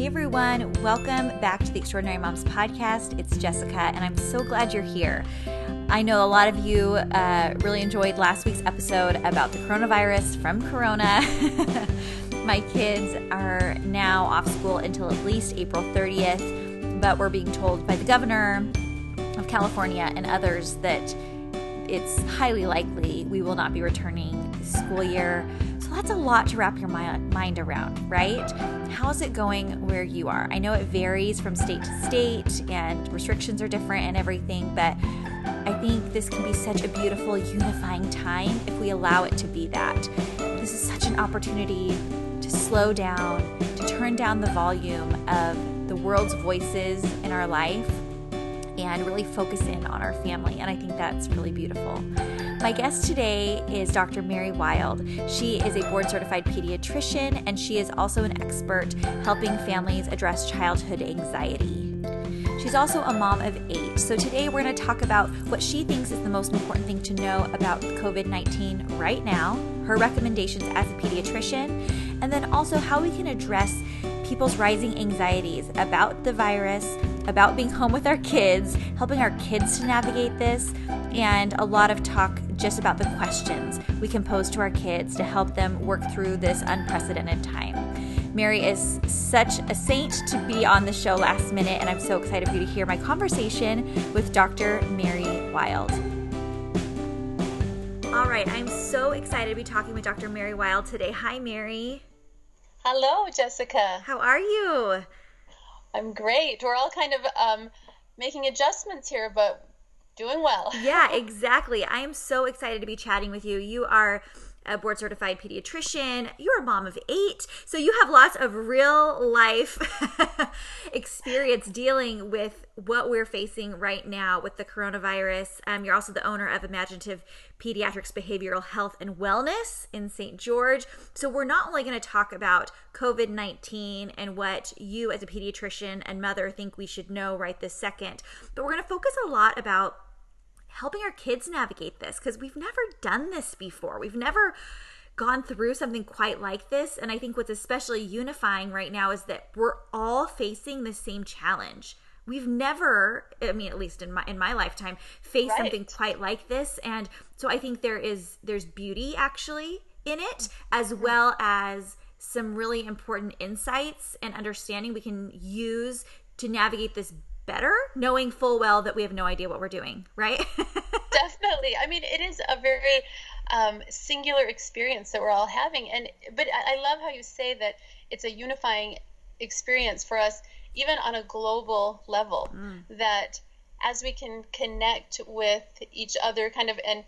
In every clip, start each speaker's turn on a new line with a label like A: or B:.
A: Hey everyone, welcome back to the Extraordinary Moms podcast. It's Jessica, and I'm so glad you're here. I know a lot of you uh, really enjoyed last week's episode about the coronavirus from Corona. My kids are now off school until at least April 30th, but we're being told by the governor of California and others that it's highly likely we will not be returning school year that's a lot to wrap your mind around, right? How's it going where you are? I know it varies from state to state and restrictions are different and everything, but I think this can be such a beautiful unifying time if we allow it to be that. This is such an opportunity to slow down, to turn down the volume of the world's voices in our life and really focus in on our family. And I think that's really beautiful. My guest today is Dr. Mary Wild. She is a board certified pediatrician and she is also an expert helping families address childhood anxiety. She's also a mom of eight. So today we're going to talk about what she thinks is the most important thing to know about COVID 19 right now, her recommendations as a pediatrician, and then also how we can address people's rising anxieties about the virus, about being home with our kids, helping our kids to navigate this, and a lot of talk just about the questions we can pose to our kids to help them work through this unprecedented time. Mary is such a saint to be on the show last minute, and I'm so excited for you to hear my conversation with Dr. Mary Wild. All right, I'm so excited to be talking with Dr. Mary Wild today. Hi, Mary.
B: Hello, Jessica.
A: How are you?
B: I'm great. We're all kind of um, making adjustments here, but doing well.
A: yeah, exactly. I am so excited to be chatting with you. You are a board certified pediatrician. You're a mom of eight. So you have lots of real life experience dealing with what we're facing right now with the coronavirus. Um, you're also the owner of Imaginative Pediatrics Behavioral Health and Wellness in St. George. So we're not only going to talk about COVID 19 and what you as a pediatrician and mother think we should know right this second, but we're going to focus a lot about helping our kids navigate this because we've never done this before. We've never gone through something quite like this. And I think what's especially unifying right now is that we're all facing the same challenge. We've never, I mean, at least in my in my lifetime, faced right. something quite like this. And so I think there is there's beauty actually in it, as mm-hmm. well as some really important insights and understanding we can use to navigate this better, knowing full well that we have no idea what we're doing, right?
B: Definitely. I mean, it is a very um, singular experience that we're all having, and but I love how you say that it's a unifying experience for us, even on a global level. Mm. That as we can connect with each other, kind of and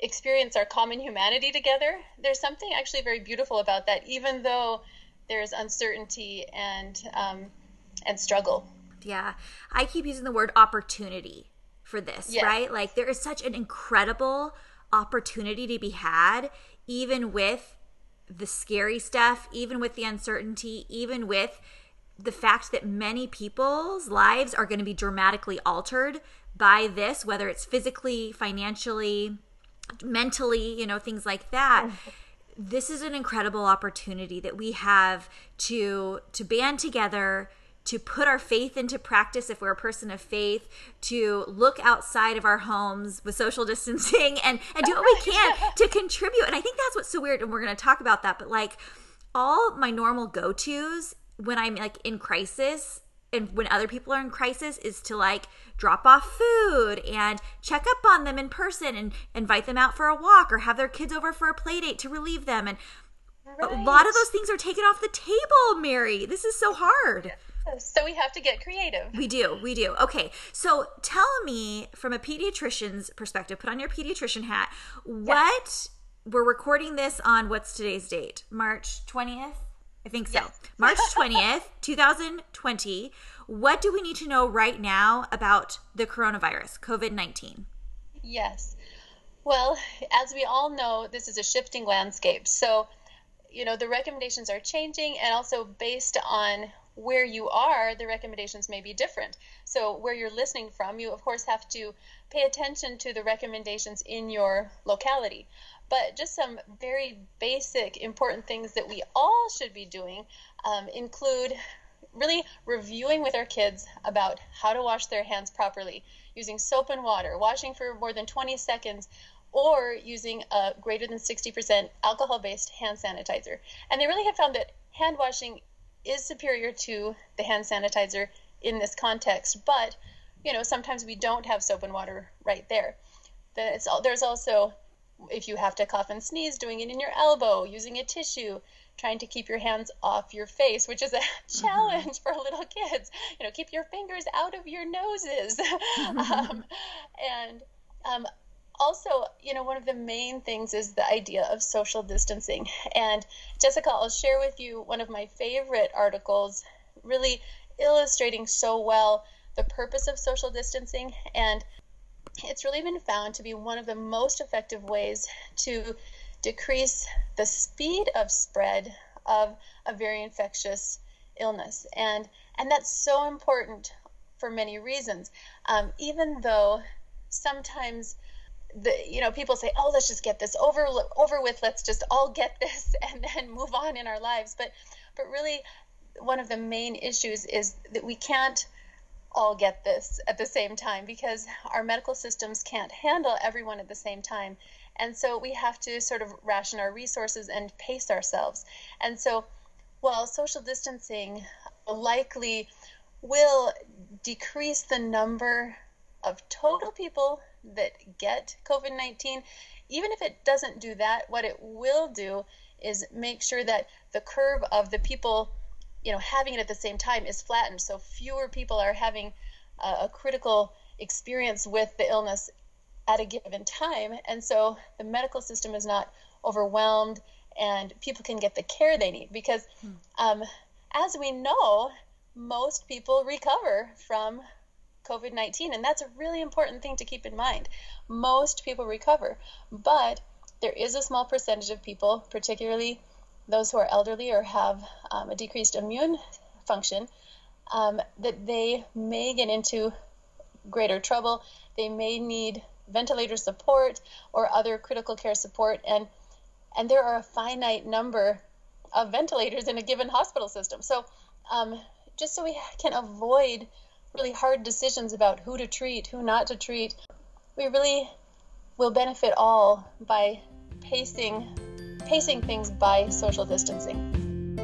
B: experience our common humanity together, there's something actually very beautiful about that, even though there's uncertainty and um, and struggle.
A: Yeah. I keep using the word opportunity for this, yes. right? Like there is such an incredible opportunity to be had, even with the scary stuff, even with the uncertainty, even with the fact that many people's lives are going to be dramatically altered by this, whether it's physically, financially, mentally, you know, things like that. Mm-hmm. This is an incredible opportunity that we have to to band together to put our faith into practice if we're a person of faith, to look outside of our homes with social distancing and, and do what we can to contribute. And I think that's what's so weird. And we're going to talk about that. But like all my normal go tos when I'm like in crisis and when other people are in crisis is to like drop off food and check up on them in person and invite them out for a walk or have their kids over for a play date to relieve them and right. a lot of those things are taken off the table mary this is so hard
B: so we have to get creative.
A: We do. We do. Okay. So tell me from a pediatrician's perspective, put on your pediatrician hat, what we're recording this on what's today's date? March 20th? I think so. Yes. March 20th, 2020. What do we need to know right now about the coronavirus, COVID 19?
B: Yes. Well, as we all know, this is a shifting landscape. So, you know, the recommendations are changing, and also based on where you are, the recommendations may be different. So, where you're listening from, you of course have to pay attention to the recommendations in your locality. But just some very basic, important things that we all should be doing um, include really reviewing with our kids about how to wash their hands properly using soap and water, washing for more than 20 seconds or using a greater than 60% alcohol based hand sanitizer. And they really have found that hand washing is superior to the hand sanitizer in this context, but you know, sometimes we don't have soap and water right there. Then it's there's also if you have to cough and sneeze, doing it in your elbow, using a tissue, trying to keep your hands off your face, which is a challenge mm-hmm. for little kids. You know, keep your fingers out of your noses. um, and um, also, you know, one of the main things is the idea of social distancing. And Jessica, I'll share with you one of my favorite articles, really illustrating so well the purpose of social distancing. And it's really been found to be one of the most effective ways to decrease the speed of spread of a very infectious illness. And, and that's so important for many reasons. Um, even though sometimes the you know people say oh let's just get this over over with. Let's just all get this and then move on in our lives. But but really one of the main issues is that we can't all get this at the same time because our medical systems can't handle everyone at the same time. And so we have to sort of ration our resources and pace ourselves. And so while social distancing likely will decrease the number of total people that get COVID 19, even if it doesn't do that, what it will do is make sure that the curve of the people you know having it at the same time is flattened so fewer people are having a, a critical experience with the illness at a given time and so the medical system is not overwhelmed and people can get the care they need because hmm. um, as we know most people recover from COVID 19. And that's a really important thing to keep in mind. Most people recover, but there is a small percentage of people, particularly those who are elderly or have um, a decreased immune function, um, that they may get into greater trouble. They may need ventilator support or other critical care support. And, and there are a finite number of ventilators in a given hospital system. So, um, just so we can avoid really hard decisions about who to treat, who not to treat, we really will benefit all by pacing pacing things by social distancing.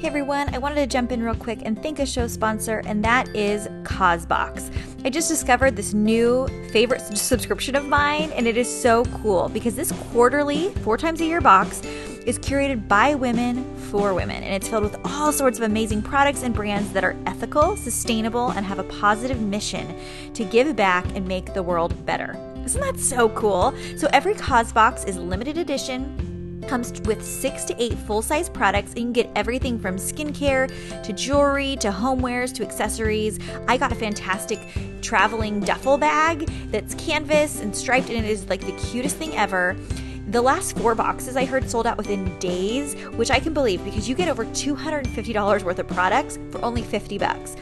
A: Hey everyone, I wanted to jump in real quick and thank a show sponsor, and that is Causebox. I just discovered this new favorite subscription of mine, and it is so cool because this quarterly, four times a year box is curated by women for women, and it's filled with all sorts of amazing products and brands that are ethical, sustainable, and have a positive mission to give back and make the world better. Isn't that so cool? So every Causebox is limited edition comes with six to eight full size products, and you can get everything from skincare to jewelry to homewares to accessories. I got a fantastic traveling duffel bag that's canvas and striped, and it is like the cutest thing ever. The last four boxes I heard sold out within days, which I can believe because you get over $250 worth of products for only 50 bucks.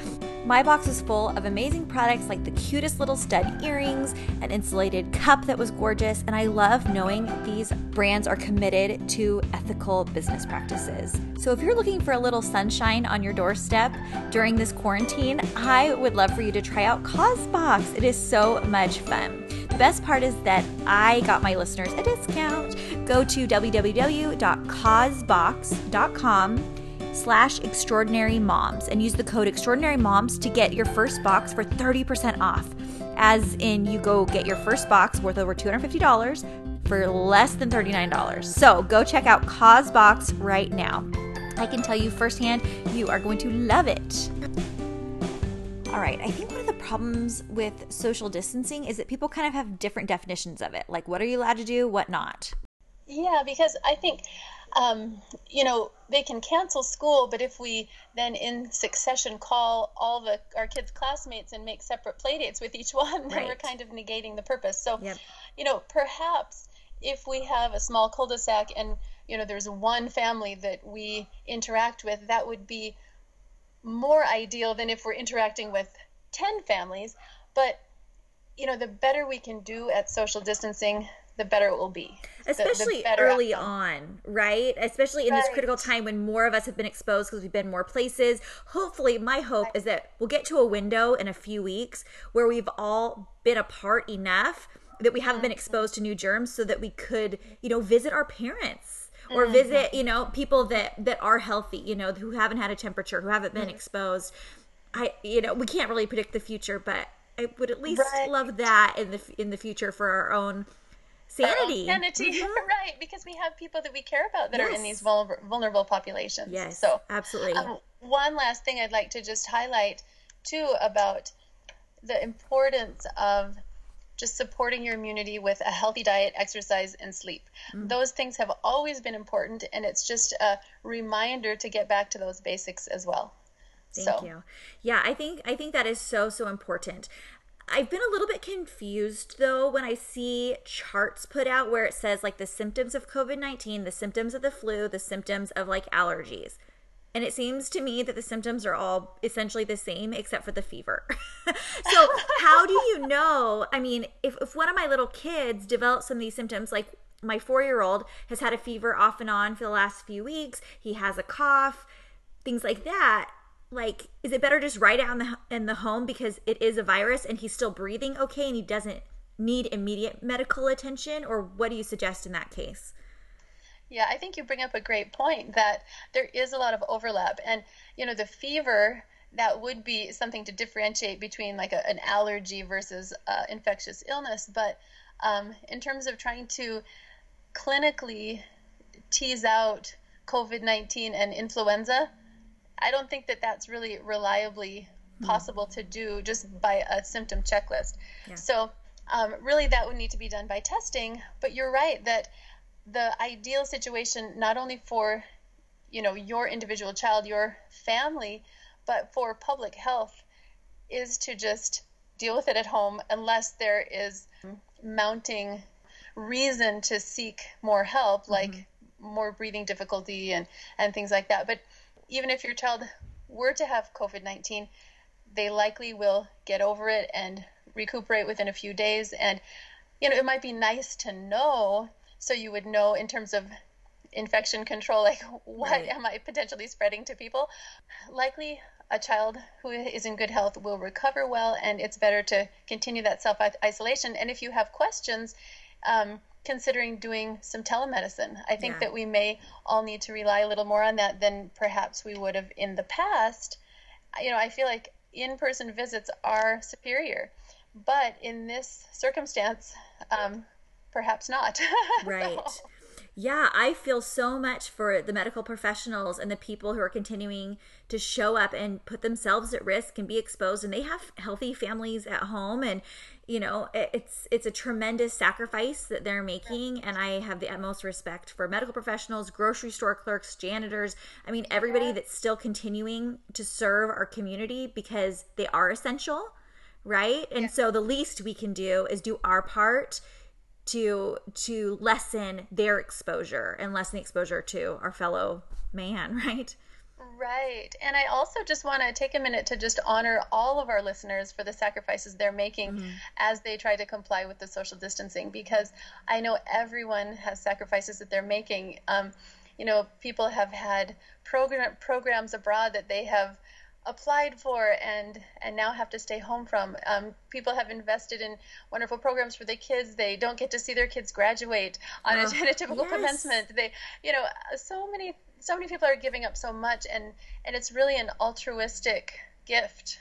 A: My box is full of amazing products like the cutest little stud earrings, an insulated cup that was gorgeous, and I love knowing these brands are committed to ethical business practices. So if you're looking for a little sunshine on your doorstep during this quarantine, I would love for you to try out Causebox. It is so much fun. The best part is that I got my listeners a discount. Go to www.causebox.com slash extraordinary moms and use the code extraordinary moms to get your first box for 30% off. As in, you go get your first box worth over $250 for less than $39. So go check out Causebox right now. I can tell you firsthand, you are going to love it. All right, I think one of the problems with social distancing is that people kind of have different definitions of it. Like, what are you allowed to do, what not?
B: Yeah, because I think um, you know, they can cancel school, but if we then in succession call all the our kids' classmates and make separate play dates with each one, then we're kind of negating the purpose. So,
A: Yep.
B: you know, perhaps if we have a small cul-de-sac and you know there's one family that we interact with, that would be more ideal than if we're interacting with 10 families. But you know, the better we can do at social distancing, the better it will be. The- the
A: especially early
B: outcome.
A: on, right? Especially in this critical time when more of us have been exposed because we've been more places. Hopefully, my hope is that we'll get to a window in a few weeks where we've all been apart enough that we haven't been exposed to new germs so that we could, you know, visit our parents or
B: Mm-hmm.
A: visit, you know, people that that are healthy, you know, who haven't had a temperature, who haven't
B: Mm-hmm.
A: been exposed. I you know, we can't really predict the future, but I would at least
B: Right.
A: love that in the in the future for our own sanity.
B: sanity,
A: Mhm.
B: right? Because we have people that we care about that are in these vulnerable, vulnerable populations.
A: Yes,
B: So,
A: absolutely.
B: um, one last thing I'd like to just highlight too about the importance of just supporting your immunity with a healthy diet, exercise, and sleep.
A: Mm.
B: Those things have always been important, and it's just a reminder to get back to those basics as well.
A: Thank
B: so,
A: you. Yeah, I think I think that is so so important. I've been a little bit confused though when I see charts put out where it says like the symptoms of COVID-19, the symptoms of the flu, the symptoms of like allergies. And it seems to me that the symptoms are all essentially the same except for the fever. so, how do you know? I mean, if, if one of my little kids develops some of these symptoms, like my four year old has had a fever off and on for the last few weeks, he has a cough, things like that. Like, is it better just right out in the in the home because it is a virus and he's still breathing okay and he doesn't need immediate medical attention, or what do you suggest in that case?
B: Yeah, I think you bring up a great point that there is a lot of overlap. And, you know, the fever, that would be something to differentiate between like a, an allergy versus uh, infectious illness. But um, in terms of trying to clinically tease out COVID 19 and influenza, I don't think that that's really reliably possible to do just by a symptom checklist. So, um, really, that would need to be done by testing. But you're right that the ideal situation, not only for you know your individual child, your family, but for public health, is to just deal with it at home unless there is mounting reason to seek more help, like more breathing difficulty and and things like that. But even if your child were to have COVID nineteen, they likely will get over it and recuperate within a few days. And you know, it might be nice to know so you would know in terms of infection control, like what
A: Right.
B: am I potentially spreading to people. Likely, a child who is in good health will recover well, and it's better to continue that self isolation. And if you have questions, um, considering doing some telemedicine, I think
A: Yeah.
B: that we may all need to rely a little more on that than perhaps we would have in the past. You know, I feel like in person visits are superior, but in this circumstance, um, perhaps not.
A: Right.
B: So-
A: Yeah, I feel so much for the medical professionals and the people who are continuing to show up and put themselves at risk and be exposed. And they have healthy families at home and you know, it's it's a tremendous sacrifice that they're making. And I have the utmost respect for medical professionals, grocery store clerks, janitors, I mean everybody that's still continuing to serve our community because they are essential, right? And so the least we can do is do our part to to lessen their exposure and lessen the exposure to our fellow man, right?
B: Right. And I also just want to take a minute to just honor all of our listeners for the sacrifices they're making as they try to comply with the social distancing because I know everyone has sacrifices that they're making. Um, you know, people have had program programs abroad that they have applied for and and now have to stay home from. Um, people have invested in wonderful programs for their kids. They don't get to see their kids graduate on a,
A: Oh,
B: a typical
A: yes.
B: commencement. They, you know, so many so many people are giving up so much, and and it's really an altruistic gift.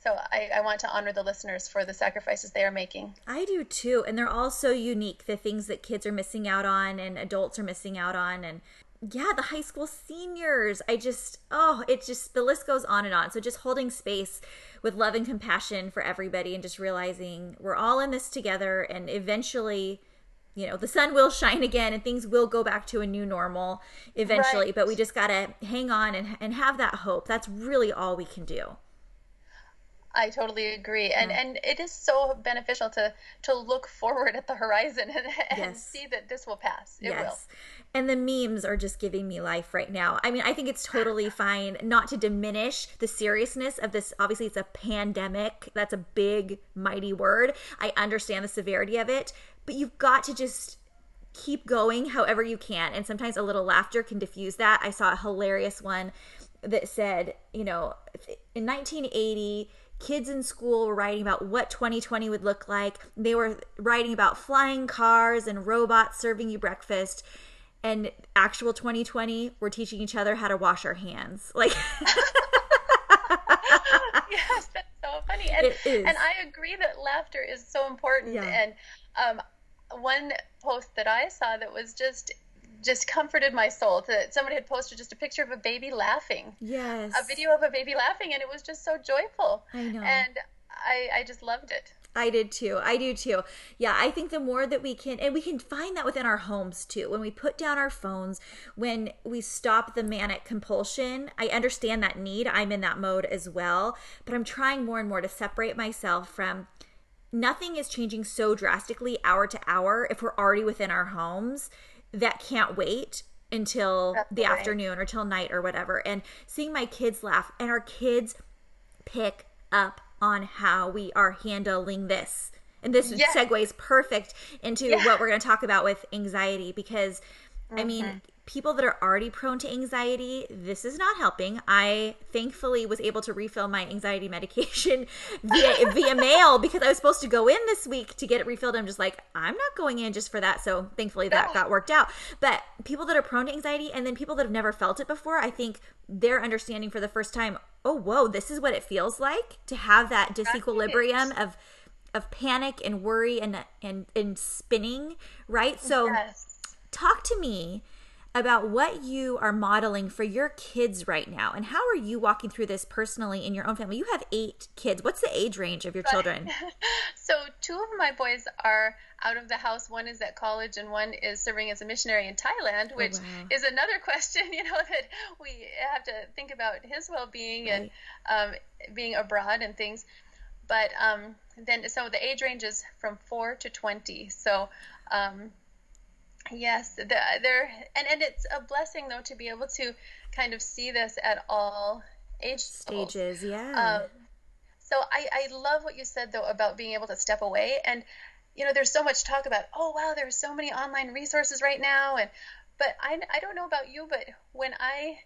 B: So I, I want to honor the listeners for the sacrifices they are making.
A: I do too. And they're all so unique, the things that kids are missing out on and adults are missing out on. And yeah, the high school seniors. I just, oh, it just, the list goes on and on. So just holding space with love and compassion for everybody and just realizing we're all in this together and eventually you know, the sun will shine again and things will go back to a new normal eventually, right. but we just got to hang on and, and have that hope. That's really all we can do.
B: I totally agree, and yeah. and it is so beneficial to to look forward at the horizon and, and yes. see that this will pass. It yes. will.
A: And the memes are just giving me life right now. I mean, I think it's totally fine not to diminish the seriousness of this. Obviously, it's a pandemic. That's a big, mighty word. I understand the severity of it, but you've got to just keep going however you can. And sometimes a little laughter can diffuse that. I saw a hilarious one that said, you know, in 1980, kids in school were writing about what 2020 would look like. They were writing about flying cars and robots serving you breakfast. And actual 2020, we're teaching each other how to wash our hands. Like,
B: yes, that's so funny. And, and I agree that laughter is so important. Yeah. And um, one post that I saw that was just just comforted my soul that somebody had posted just a picture of a baby laughing.
A: Yes.
B: A video of a baby laughing and it was just so joyful.
A: I know.
B: And I, I just loved it.
A: I did too. I do too. Yeah, I think the more that we can, and we can find that within our homes too. When we put down our phones, when we stop the manic compulsion, I understand that need. I'm in that mode as well. But I'm trying more and more to separate myself from nothing is changing so drastically hour to hour if we're already within our homes that can't wait until That's the right. afternoon or till night or whatever. And seeing my kids laugh and our kids pick up on how we are handling this. And this yes. segues perfect into yeah. what we're going to talk about with anxiety because mm-hmm. I mean, people that are already prone to anxiety, this is not helping. I thankfully was able to refill my anxiety medication via via mail because I was supposed to go in this week to get it refilled. I'm just like, I'm not going in just for that. So thankfully that got worked out. But people that are prone to anxiety and then people that have never felt it before, I think they're understanding for the first time, oh whoa, this is what it feels like to have that disequilibrium of of panic and worry and and and spinning, right? So yes. Talk to me about what you are modeling for your kids right now and how are you walking through this personally in your own family? You have eight kids. What's the age range of your children?
B: So two of my boys are out of the house. One is at college and one is serving as a missionary in thailand which oh, wow. is another question you know that we have to think about his well-being right. and um, being abroad and things. But um, then so the age range is from 4 to 20 so um, Yes, the, there, and and it's a blessing though to be able to kind of see this at all age
A: stages. Levels. Yeah. Um,
B: so I I love what you said though about being able to step away and you know there's so much talk about oh wow there's so many online resources right now and but I I don't know about you but when I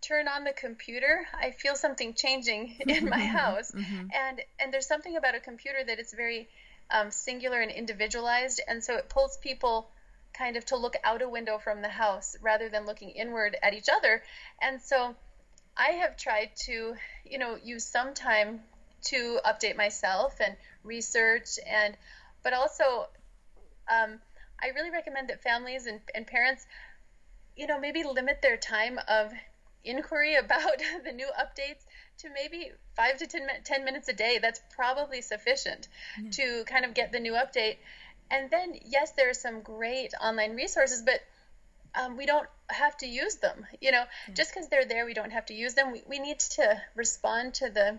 B: turn on the computer I feel something changing in my house mm-hmm. and and there's something about a computer that it's very um, singular and individualized and so it pulls people kind of to look out a window from the house rather than looking inward at each other. And so I have tried to, you know, use some time to update myself and research and but also um, I really recommend that families and, and parents, you know, maybe limit their time of inquiry about the new updates to maybe five to ten, 10 minutes a day. That's probably sufficient mm-hmm. to kind of get the new update and then, yes, there are some great online resources, but um, we don't have to use them. You know, mm-hmm. just because they're there, we don't have to use them. We, we need to respond to the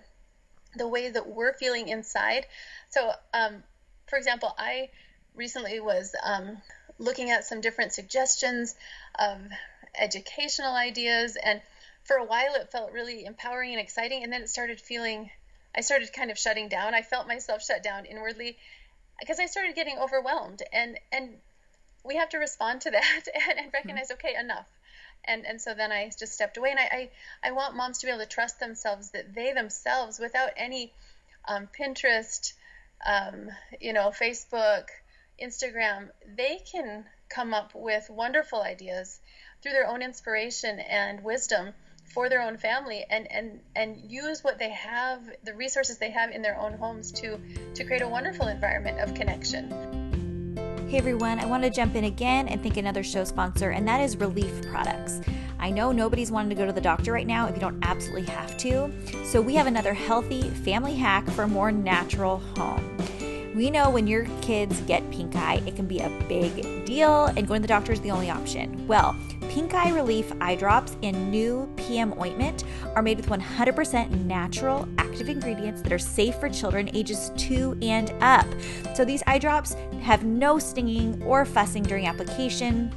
B: the way that we're feeling inside. So, um, for example, I recently was um, looking at some different suggestions of educational ideas, and for a while it felt really empowering and exciting, and then it started feeling. I started kind of shutting down. I felt myself shut down inwardly, because I started getting overwhelmed and and we have to respond to that and, and recognize mm-hmm. okay enough and and so then I just stepped away and I, I, I want moms to be able to trust themselves that they themselves without any um, Pinterest um, you know Facebook Instagram they can come up with wonderful ideas through their own inspiration and wisdom for their own family and and and use what they have the resources they have in their own homes to to create a wonderful environment of connection
A: hey everyone i want to jump in again and thank another show sponsor and that is relief products I know nobody's wanting to go to the doctor right now if you don't absolutely have to. So, we have another healthy family hack for a more natural home. We know when your kids get pink eye, it can be a big deal, and going to the doctor is the only option. Well, Pink Eye Relief eye drops and new PM ointment are made with 100% natural active ingredients that are safe for children ages 2 and up. So these eye drops have no stinging or fussing during application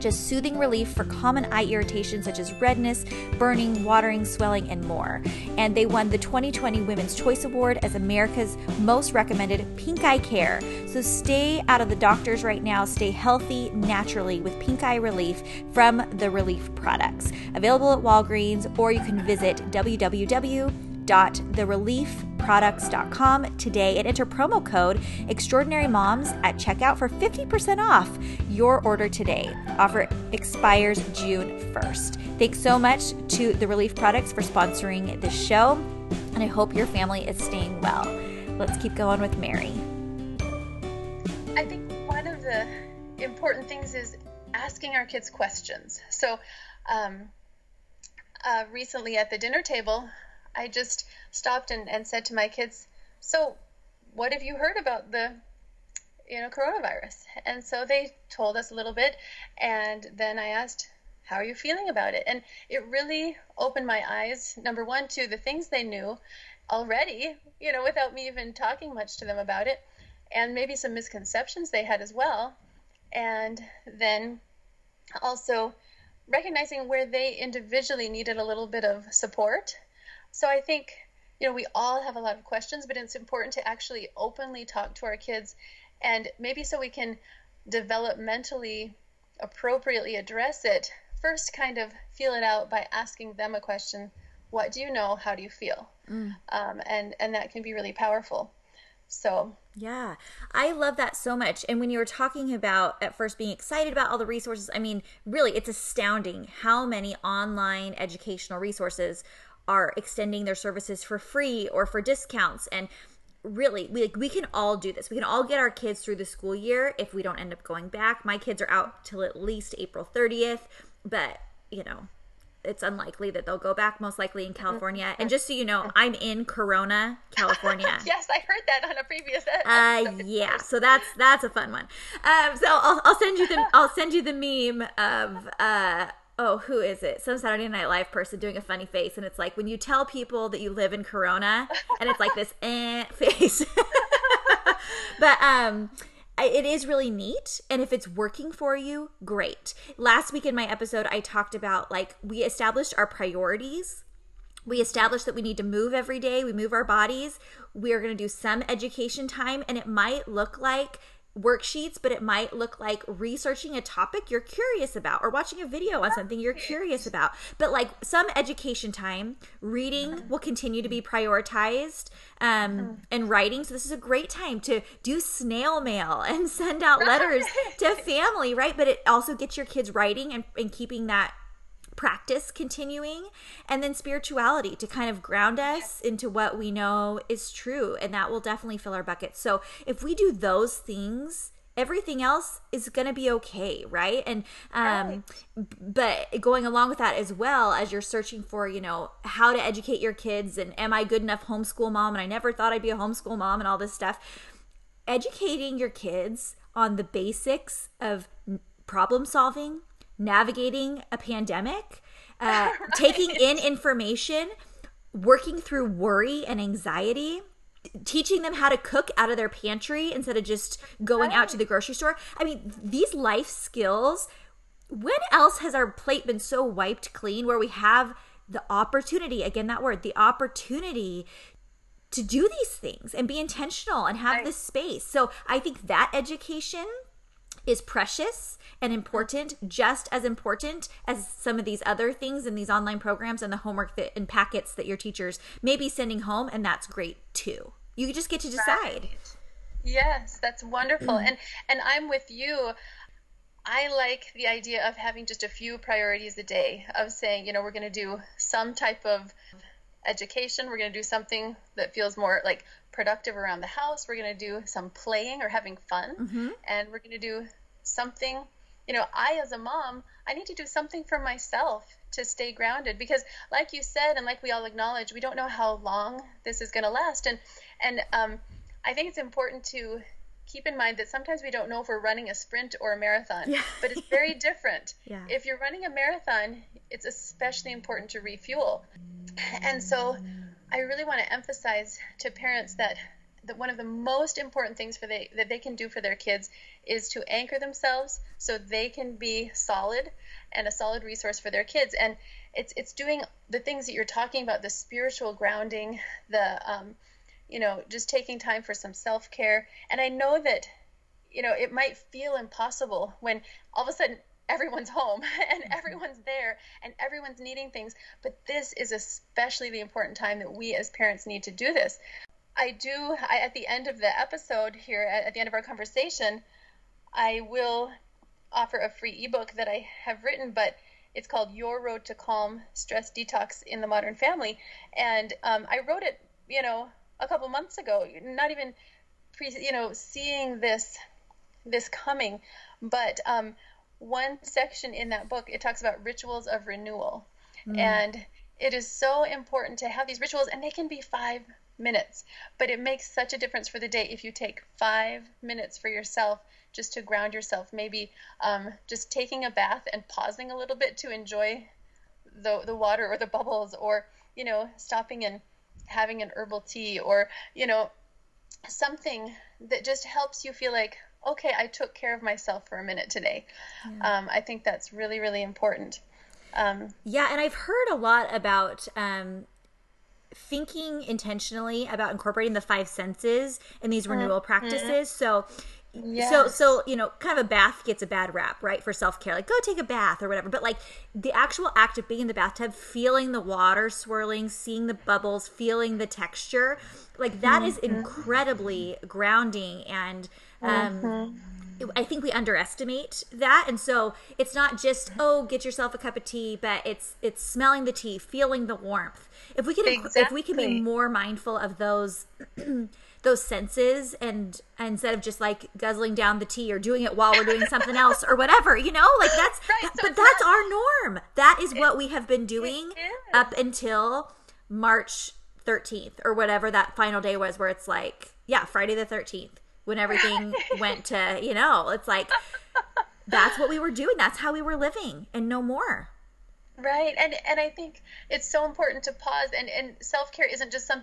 A: just soothing relief for common eye irritations such as redness, burning, watering, swelling, and more. And they won the 2020 Women's Choice Award as America's most recommended pink eye care. So stay out of the doctors right now. Stay healthy naturally with pink eye relief from the Relief products. Available at Walgreens, or you can visit www www.thereliefproducts.com today and enter promo code Extraordinary Moms at checkout for 50% off your order today. Offer expires June 1st. Thanks so much to The Relief Products for sponsoring this show, and I hope your family is staying well. Let's keep going with Mary.
B: I think one of the important things is asking our kids questions. So, um, uh, recently at the dinner table, I just stopped and, and said to my kids, So, what have you heard about the you know coronavirus? And so they told us a little bit and then i asked how are you feeling about it? And it really opened my eyes number one to the things they knew already you know without me even talking much to them about it and maybe some misconceptions they had as well and then also recognizing where they individually needed a little bit of support so I think, you know, we all have a lot of questions, but it's important to actually openly talk to our kids and maybe so we can developmentally appropriately address it, first kind of feel it out by asking them a question. What do you know? How do you feel? Mm. um, and and that can be really powerful. So
A: yeah, I love that so much. And when you were talking about at first being excited about all the resources, I mean, really, it's astounding how many online educational resources are extending their services for free or for discounts. And really we like we can all do this. We can all get our kids through the school year if we don't end up going back. My kids are out till at least april 30th but you know it's unlikely that they'll go back most likely in california. And just so you know i'm in corona california.
B: Yes i heard that on a previous
A: uh yeah so that's that's a fun one. Um so i'll, I'll send you the i'll send you the meme of uh oh, who is it? Some Saturday Night Live person doing a funny face, and it's like when you tell people that you live in Corona, and it's like this eh face. but um, it is really neat, and if it's working for you, great. Last week in my episode, I talked about like we established our priorities. We established that we need to move every day. We move our bodies. We are going to do some education time, and it might look like worksheets, but it might look like researching a topic you're curious about or watching a video on something you're curious about. But like some education time, reading will continue to be prioritized um, and writing. So this is a great time to do snail mail and send out letters to family, right? But it also gets your kids writing and, and keeping that practice continuing and then spirituality to kind of ground us into what we know is true and that will definitely fill our buckets so if we do those things everything else is going to be okay right and um right. but going along with that as well as you're searching for you know how to educate your kids and am i good enough homeschool mom and i never thought i'd be a homeschool mom and all this stuff educating your kids on the basics of problem solving navigating a pandemic, uh, right. taking in information, working through worry and anxiety, teaching them how to cook out of their pantry instead of just going out to the grocery store. I mean, these life skills, when else has our plate been so wiped clean where we have the opportunity, again, that word, the opportunity to do these things and be intentional and have right. this space. So I think that education is precious and important, just as important as some of these other things in these online programs and the homework that and packets that your teachers may be sending home, and that's great too. You just get to decide. Right.
B: Yes, that's wonderful. Mm. And and I'm with you. I like the idea of having just a few priorities a day of saying, you know, we're going to do some type of education. We're going to do something that feels more like productive around the house. We're going to do some playing or having fun. Mm-hmm. And we're going to do something you know, I as a mom, I need to do something for myself to stay grounded because like you said and like we all acknowledge, we don't know how long this is going to last and and um I think it's important to keep in mind that sometimes we don't know if we're running a sprint or a marathon, yeah. but it's very different.
A: yeah.
B: If you're running a marathon, it's especially important to refuel. And so I really want to emphasize to parents that that one of the most important things for they that they can do for their kids is to anchor themselves so they can be solid and a solid resource for their kids. And it's it's doing the things that you're talking about the spiritual grounding the um, you know just taking time for some self-care. And i know that you know it might feel impossible when all of a sudden everyone's home and mm-hmm. everyone's there and everyone's needing things but this is especially the important time that we as parents need to do this I do, I, at the end of the episode here, at, at the end of our conversation, I will offer a free ebook that I have written, but it's called Your Road to Calm Stress Detox in the Modern Family. And um, I wrote it, you know, a couple months ago, not even, pre, you know, seeing this this coming. But um, one section in that book, it talks about rituals of renewal. Mm. And it is so important to have these rituals, and they can be five minutes. But it makes such a difference for the day if you take five minutes for yourself just to ground yourself. Maybe um, just taking a bath and pausing a little bit to enjoy the, the water or the bubbles, or, you know, stopping and having an herbal tea, or, you know, something that just helps you feel like, okay, I took care of myself for a minute today. Yeah. Um, I think that's really, really important.
A: Um, yeah, and I've heard a lot about um, thinking intentionally about incorporating the five senses in these renewal mm-hmm. practices. So Yes. So, so you know, kind of a bath gets a bad rap, right? For self care, like go take a bath or whatever. But like the actual act of being in the bathtub, feeling the water swirling, seeing the bubbles, feeling the texture, like that mm-hmm. is incredibly grounding. And um, mm-hmm. I think we underestimate that. And so it's not just oh, get yourself a cup of tea, but it's it's smelling the tea, feeling the warmth if we can exactly. if we can be more mindful of those those senses and instead of just like guzzling down the tea or doing it while we're doing something else or whatever you know? Like that's right, that, so but that's our norm. That is what we have been doing up until march 13th or whatever that final day was where it's like yeah friday the 13th when everything went to you know it's like that's what we were doing. That's how we were living and no more.
B: Right, and and I think it's so important to pause, and and self care isn't just some,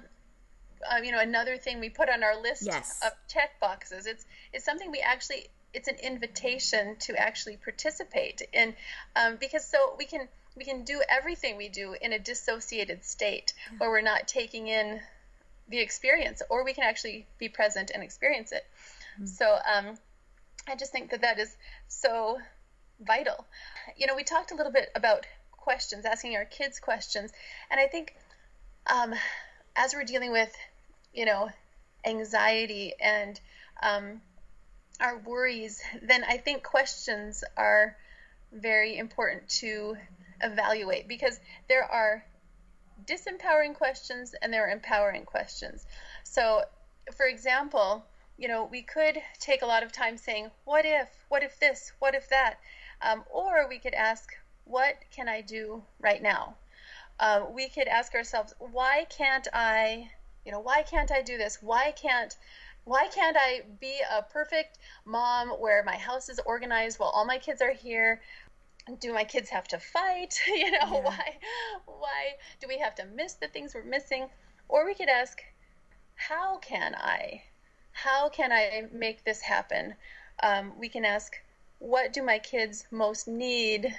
B: uh, you know, another thing we put on our list
A: yes.
B: of check boxes. It's it's something we actually it's an invitation to actually participate in, um, because so we can we can do everything we do in a dissociated state yeah. where we're not taking in the experience, or we can actually be present and experience it. Mm-hmm. So um, I just think that that is so vital. You know, we talked a little bit about questions, asking our kids questions. And I think um, as we're dealing with, you know, anxiety and um, our worries, then I think questions are very important to evaluate because there are disempowering questions and there are empowering questions. So, for example, you know, we could take a lot of time saying, What if? What if this? What if that? Um, or we could ask, what can I do right now? Uh, we could ask ourselves, why can't I, you know, why can't I do this? Why can't why can't I be a perfect mom where my house is organized while all my kids are here? Do my kids have to fight? you know, yeah. why why do we have to miss the things we're missing? Or we could ask, how can I? How can I make this happen? Um, we can ask, what do my kids most need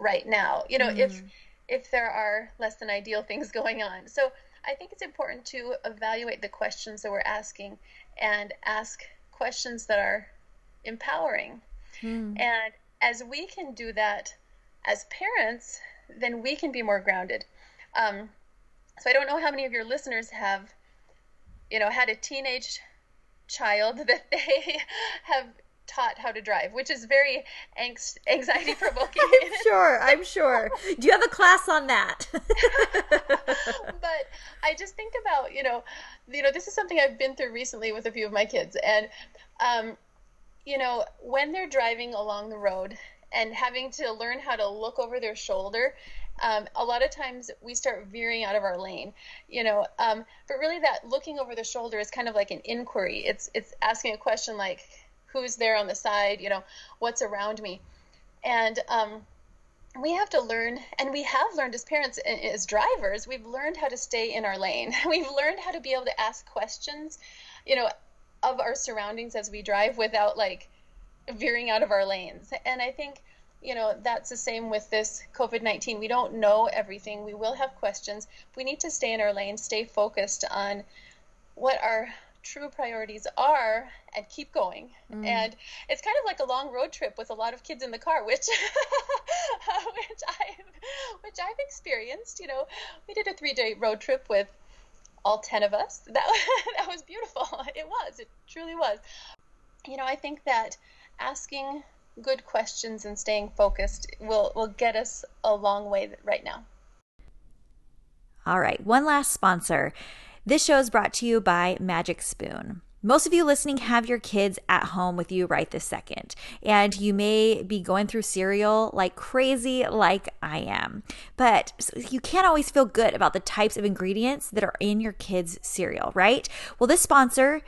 B: right now you know mm. if if there are less than ideal things going on so i think it's important to evaluate the questions that we're asking and ask questions that are empowering mm. and as we can do that as parents then we can be more grounded um, so i don't know how many of your listeners have you know had a teenage child that they have taught how to drive, which is very angst, anxiety provoking.
A: I'm sure. I'm sure. Do you have a class on that?
B: but I just think about you know, you know, this is something I've been through recently with a few of my kids, and um, you know, when they're driving along the road and having to learn how to look over their shoulder um, a lot of times we start veering out of our lane, you know. Um, but really, that looking over the shoulder is kind of like an inquiry. It's it's asking a question like, "Who's there on the side?" You know, "What's around me?" And um, we have to learn, and we have learned as parents, as drivers, we've learned how to stay in our lane. We've learned how to be able to ask questions, you know, of our surroundings as we drive without like veering out of our lanes. And I think you know, that's the same with this COVID 19. We don't know everything. We will have questions. We need to stay in our lane, stay focused on what our true priorities are and keep going. Mm. And it's kind of like a long road trip with a lot of kids in the car, which which I've which I've experienced. You know, we did a three day road trip with all ten of us. That that was beautiful. It was. It truly was. You know, I think that asking good questions and staying focused will will get us a long way right now.
A: All right, one last sponsor. This show is brought to you by Magic Spoon. Most of you listening have your kids at home with you right this second, and you may be going through cereal like crazy, like I am. But you can't always feel good about the types of ingredients that are in your kids' cereal, right? Well, this sponsor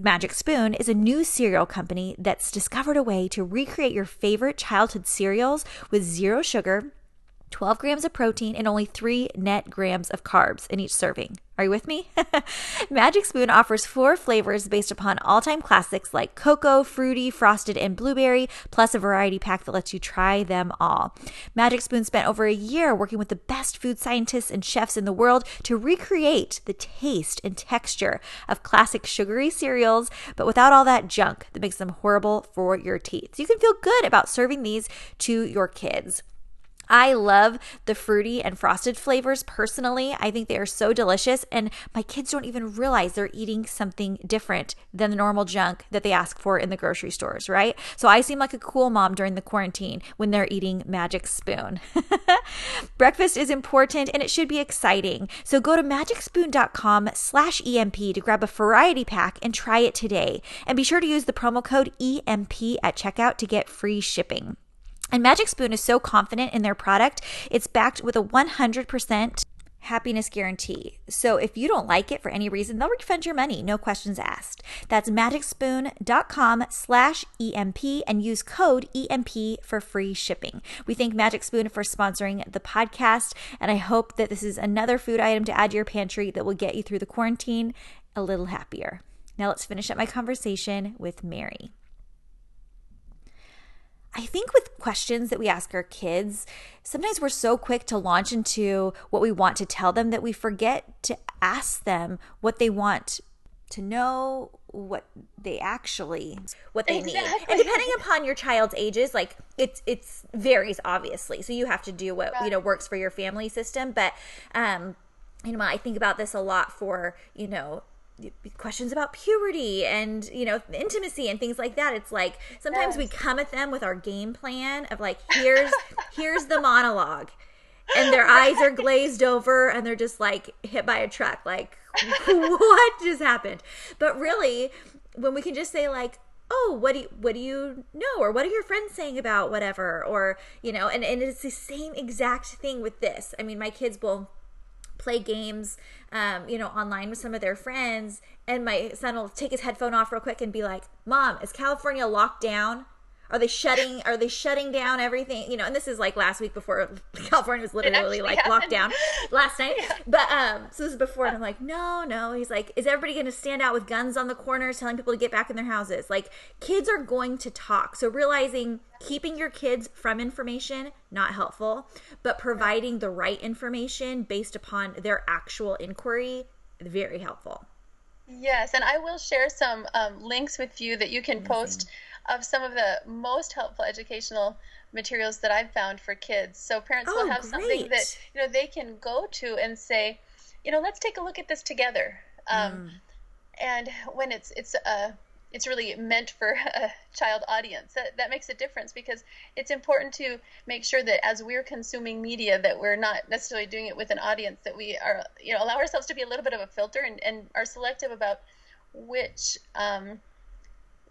A: Magic Spoon is a new cereal company that's discovered a way to recreate your favorite childhood cereals with zero sugar 12 grams of protein, and only 3 net grams of carbs in each serving. Are you with me? Magic Spoon offers four flavors based upon all time classics like cocoa, fruity, frosted, and blueberry, plus a variety pack that lets you try them all. Magic Spoon spent over a year working with the best food scientists and chefs in the world to recreate the taste and texture of classic sugary cereals, but without all that junk that makes them horrible for your teeth. So you can feel good about serving these to your kids. I love the fruity and frosted flavors personally. I think they are so delicious, and my kids don't even realize they're eating something different than the normal junk that they ask for in the grocery stores, right? So I seem like a cool mom during the quarantine when they're eating Magic Spoon. Breakfast is important and it should be exciting. So go to magicspoon.com slash EMP to grab a variety pack and try it today. And be sure to use the promo code EMP at checkout to get free shipping. And Magic Spoon is so confident in their product, it's backed with a 100% happiness guarantee. So if you don't like it for any reason, they'll refund your money, no questions asked. That's magicspoon.com slash EMP and use code EMP for free shipping. We thank Magic Spoon for sponsoring the podcast, and I hope that this is another food item to add to your pantry that will get you through the quarantine a little happier. Now let's finish up my conversation with Mary. I think with questions that we ask our kids, sometimes we're so quick to launch into what we want to tell them that we forget to ask them what they want to know, what they actually what they exactly. need. And depending upon your child's ages, like it's it's varies obviously. So you have to do what, right. you know, works for your family system, but um you know, I think about this a lot for, you know, questions about puberty and you know intimacy and things like that. It's like sometimes yes. we come at them with our game plan of like here's here's the monologue. And their eyes are glazed over and they're just like hit by a truck like what just happened? But really when we can just say like oh what do you what do you know? Or what are your friends saying about whatever? Or you know and, and it's the same exact thing with this. I mean my kids will play games, um, you know, online with some of their friends. And my son will take his headphone off real quick and be like, "Mom, is California locked down?" Are they shutting? Are they shutting down everything? You know, and this is like last week before California was literally like happened. locked down last night. Yeah. But um, so this is before, and I'm like, no, no. He's like, is everybody going to stand out with guns on the corners, telling people to get back in their houses? Like, kids are going to talk. So realizing keeping your kids from information not helpful, but providing the right information based upon their actual inquiry very helpful.
B: Yes, and I will share some um, links with you that you can Amazing. post of some of the most helpful educational materials that I've found for kids. So parents oh, will have great. something that you know they can go to and say, you know, let's take a look at this together. Um, mm. And when it's it's a it's really meant for a child audience. That, that makes a difference because it's important to make sure that as we're consuming media that we're not necessarily doing it with an audience that we are you know allow ourselves to be a little bit of a filter and, and are selective about which um,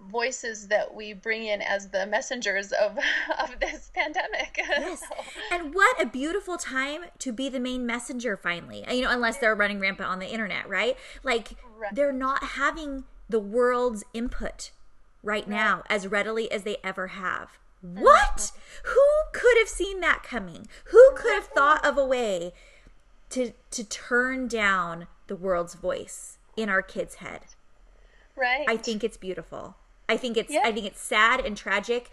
B: voices that we bring in as the messengers of of this pandemic.
A: Yes. so. And what a beautiful time to be the main messenger finally. Uh, you know, unless they're running rampant on the internet, right? Like right. they're not having the world's input right, right, now as readily as they ever have. What? Who could have seen that coming? Who could have thought of a way to to turn down the world's voice in our kids' head?
B: Right.
A: I think it's beautiful. I think it's yeah. I think it's sad and tragic,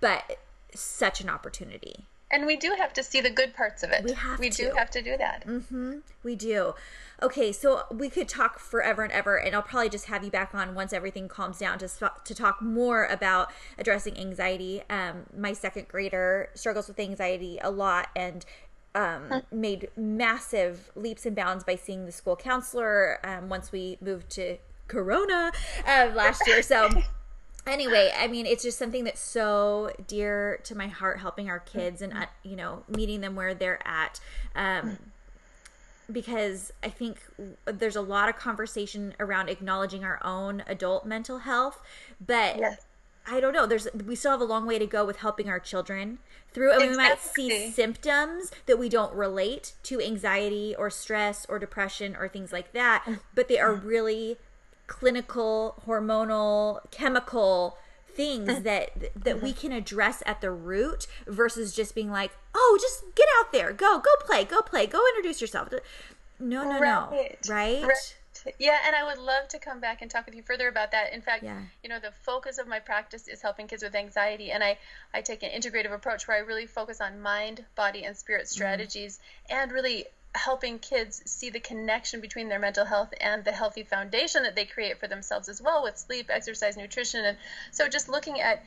A: but such an opportunity.
B: And we do have to see the good parts of it. We have we to. do have to do that.
A: Mm-hmm. We do. Okay, so we could talk forever and ever, and I'll probably just have you back on once everything calms down to to talk more about addressing anxiety. Um, my second grader struggles with anxiety a lot, and um, made massive leaps and bounds by seeing the school counselor um, once we moved to Corona uh, last year. So. anyway, I mean, it's just something that's so dear to my heart, helping our kids and uh, you know meeting them where they're at. Um, because I think there's a lot of conversation around acknowledging our own adult mental health, but yes. I don't know. There's we still have a long way to go with helping our children through. Mean, exactly. we might see symptoms that we don't relate to anxiety or stress or depression or things like that, but they are really clinical, hormonal, chemical things mm. that that we can address at the root versus just being like, "Oh, just get out there. Go, go play. Go play. Go introduce yourself." No, no, right. no. Right? right?
B: Yeah, and I would love to come back and talk with you further about that. In fact, yeah. you know, the focus of my practice is helping kids with anxiety, and I, I take an integrative approach where I really focus on mind, body, and spirit mm-hmm. strategies mm-hmm. and really helping kids see the connection between their mental health and the healthy foundation that they create for themselves as well with sleep, exercise, nutrition. And so just looking at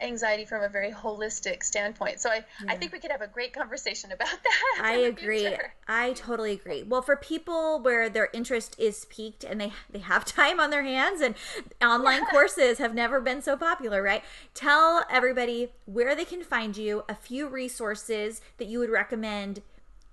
B: anxiety from a very holistic standpoint. So I, yeah. I think we could have a great conversation about that.
A: I agree. Future. I totally agree. Well, for people where their interest is peaked and they they have time on their hands and online yeah. courses have never been so popular, right? Tell everybody where they can find you, a few resources that you would recommend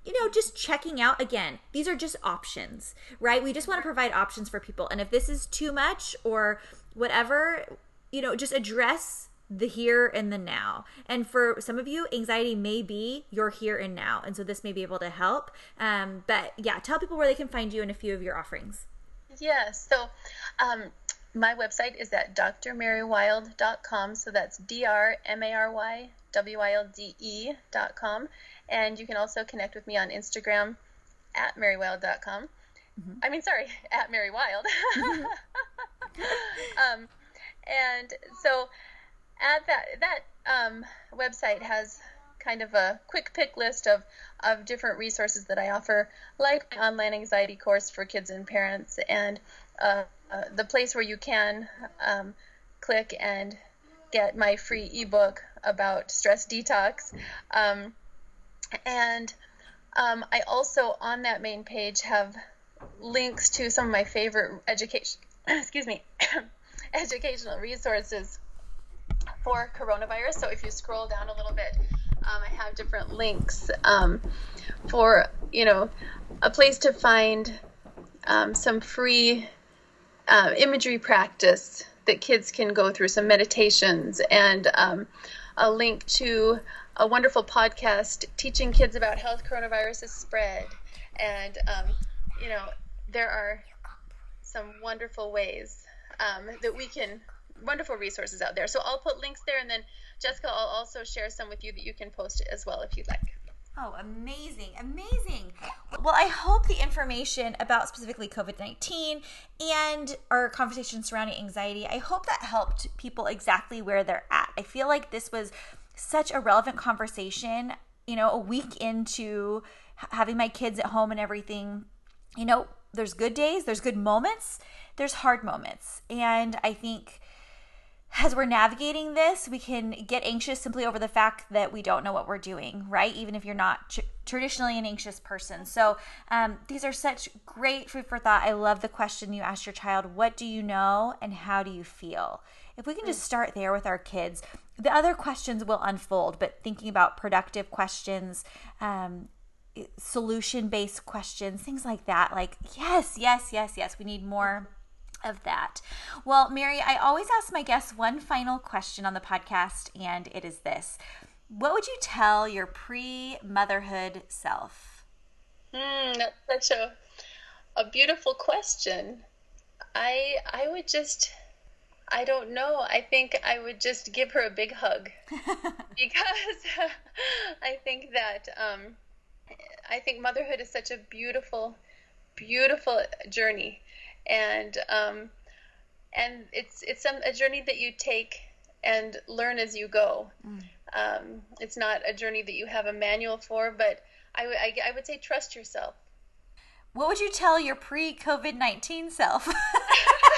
A: you know, just checking out again. These are just options, right? We just want to provide options for people. And if this is too much or whatever, you know, just address the here and the now. And for some of you, anxiety may be your here and now. And so this may be able to help. Um, but yeah, tell people where they can find you and a few of your offerings.
B: Yeah, so um, my website is at drmarywilde.com. So that's D R M A R Y W I L D E.com. And you can also connect with me on Instagram at marywild.com. Mm-hmm. I mean, sorry, at marywilde. Mm-hmm. um, and so at that that um, website has kind of a quick pick list of of different resources that I offer, like my online anxiety course for kids and parents, and uh, uh, the place where you can um, click and get my free ebook about stress detox. Um, and um, I also on that main page have links to some of my favorite education excuse me educational resources for coronavirus. So if you scroll down a little bit, um, I have different links um, for you know a place to find um, some free uh, imagery practice that kids can go through, some meditations, and um, a link to a wonderful podcast teaching kids about how coronavirus is spread. And um, you know there are some wonderful ways um, that we can wonderful resources out there. So I'll put links there, and then Jessica, I'll also share some with you that you can post as well if you'd like.
A: Oh, amazing, amazing. Well, I hope the information about specifically COVID 19 and our conversation surrounding anxiety, I hope that helped people exactly where they're at. I feel like this was such a relevant conversation, you know, a week into having my kids at home and everything. You know, there's good days, there's good moments, there's hard moments. And I think as we're navigating this, we can get anxious simply over the fact that we don't know what we're doing, right? Even if you're not tr- traditionally an anxious person. So, um, these are such great food for thought. I love the question you asked your child What do you know and how do you feel? If we can just start there with our kids, the other questions will unfold, but thinking about productive questions, um, solution based questions, things like that, like, yes, yes, yes, yes, we need more of that. Well, Mary, I always ask my guests one final question on the podcast, and it is this What would you tell your pre motherhood self?
B: Mm, that's such a, a beautiful question. I I would just I don't know. I think I would just give her a big hug because I think that um, I think motherhood is such a beautiful, beautiful journey, and um, and it's it's some a journey that you take and learn as you go. Mm. Um, it's not a journey that you have a manual for, but I, w- I, I would say trust yourself.
A: What would you tell your pre COVID 19 self?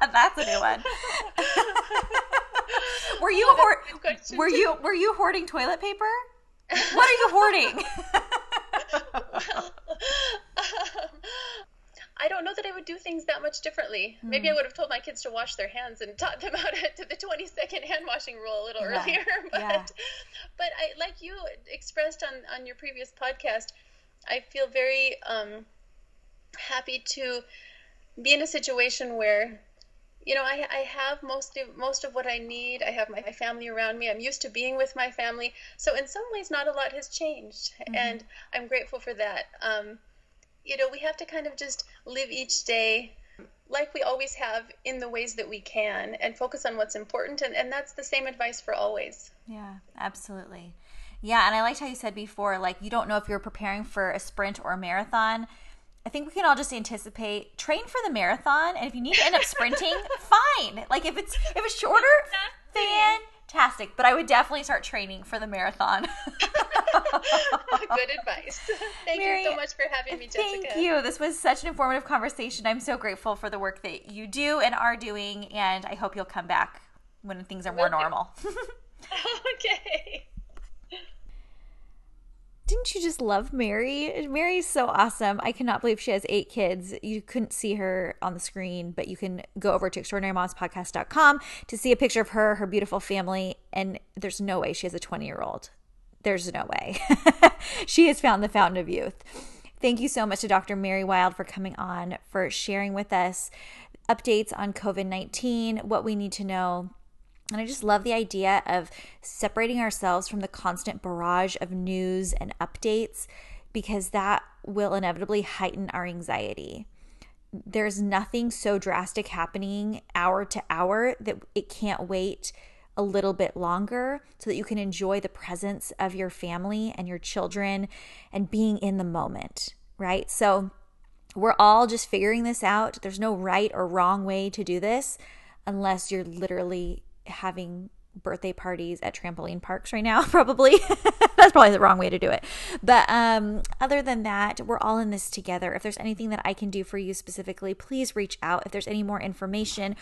A: That's a new one. were you hoard- were you were you hoarding toilet paper? What are you hoarding?
B: well, um, I don't know that I would do things that much differently. Mm. Maybe I hmm. would have told my kids to wash their hands and taught them how to, to the 20 second hand washing rule a little yeah. earlier. But yeah. but I like you expressed on on your previous podcast, I feel very um, happy to be in a situation where you know, I, I have most of, most of what I need. I have my family around me. I'm used to being with my family. So in some ways, not a lot has changed, mm-hmm. and I'm grateful for that. Um, you know, we have to kind of just live each day like we always have in the ways that we can and focus on what's important. And, and that's the same advice for always.
A: Yeah, absolutely. Yeah, and I liked how you said before, like, you don't know if you're preparing for a sprint or a marathon I think we can all just anticipate train for the marathon, and if you need to end up sprinting, fine. Like if it's if it's shorter, fantastic. But I would definitely start training for the marathon.
B: Good advice. Thank Mary, you so much for having me, Jessica.
A: Thank you. This was such an informative conversation. I'm so grateful for the work that you do and are doing, and I hope you'll come back when things are more normal.
B: okay
A: didn't you just love Mary? Mary's so awesome. I cannot believe she has eight kids. You couldn't see her on the screen, but you can go over to extraordinarymomspodcast.com to see a picture of her, her beautiful family, and there's no way she has a 20 year old. There's no way. she has found the fountain of youth. Thank you so much to Dr. Mary Wilde for coming on, for sharing with us updates on COVID 19, what we need to know and I just love the idea of separating ourselves from the constant barrage of news and updates because that will inevitably heighten our anxiety. There's nothing so drastic happening hour to hour that it can't wait a little bit longer so that you can enjoy the presence of your family and your children and being in the moment, right? So we're all just figuring this out. There's no right or wrong way to do this unless you're literally having birthday parties at trampoline parks right now probably. That's probably the wrong way to do it. But um other than that we're all in this together. If there's anything that i can do for you specifically please reach out. If there's any more information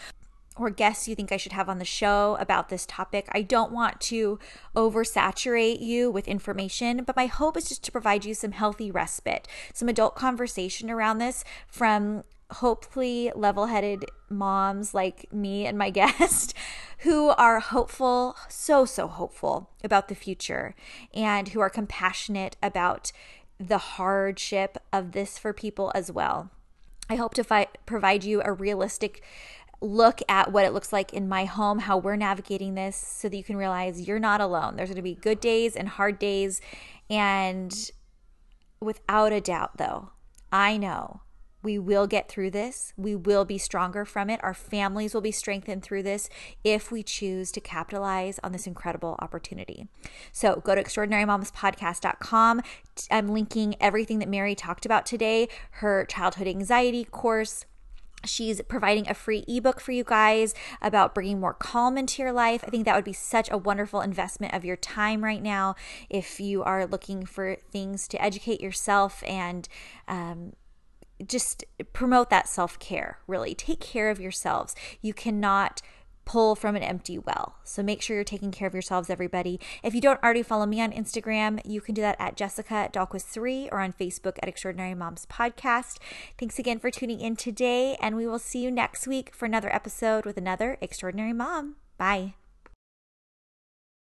A: or guests you think I should have on the show about this topic. I don't want to oversaturate you with information, but my hope is just to provide you some healthy respite, some adult conversation around this from hopefully level headed moms like me and my guest who are hopeful, so, so hopeful about the future and who are compassionate about the hardship of this for people as well. I hope to fi- provide you a realistic look at what it looks like in my home, how we're navigating this, so that you can realize you're not alone. There's going to be good days and hard days. And without a doubt, though, I know we will get through this. We will be stronger from it. Our families will be strengthened through this if we choose to capitalize on this incredible opportunity. So go to extraordinarymomspodcast.com. I'm linking everything that Mary talked about today her childhood anxiety course. She's providing a free ebook for you guys about bringing more calm into your life. I think that would be such a wonderful investment of your time right now if you are looking for things to educate yourself and um, just promote that self care, really. Take care of yourselves. You cannot pull from an empty well. So make sure you're taking care of yourselves, everybody. If you don't already follow me on Instagram, you can do that at Jessica Dahlquist3 or on Facebook at Extraordinary Moms Podcast. Thanks again for tuning in today, and we will see you next week for another episode with another Extraordinary Mom. Bye.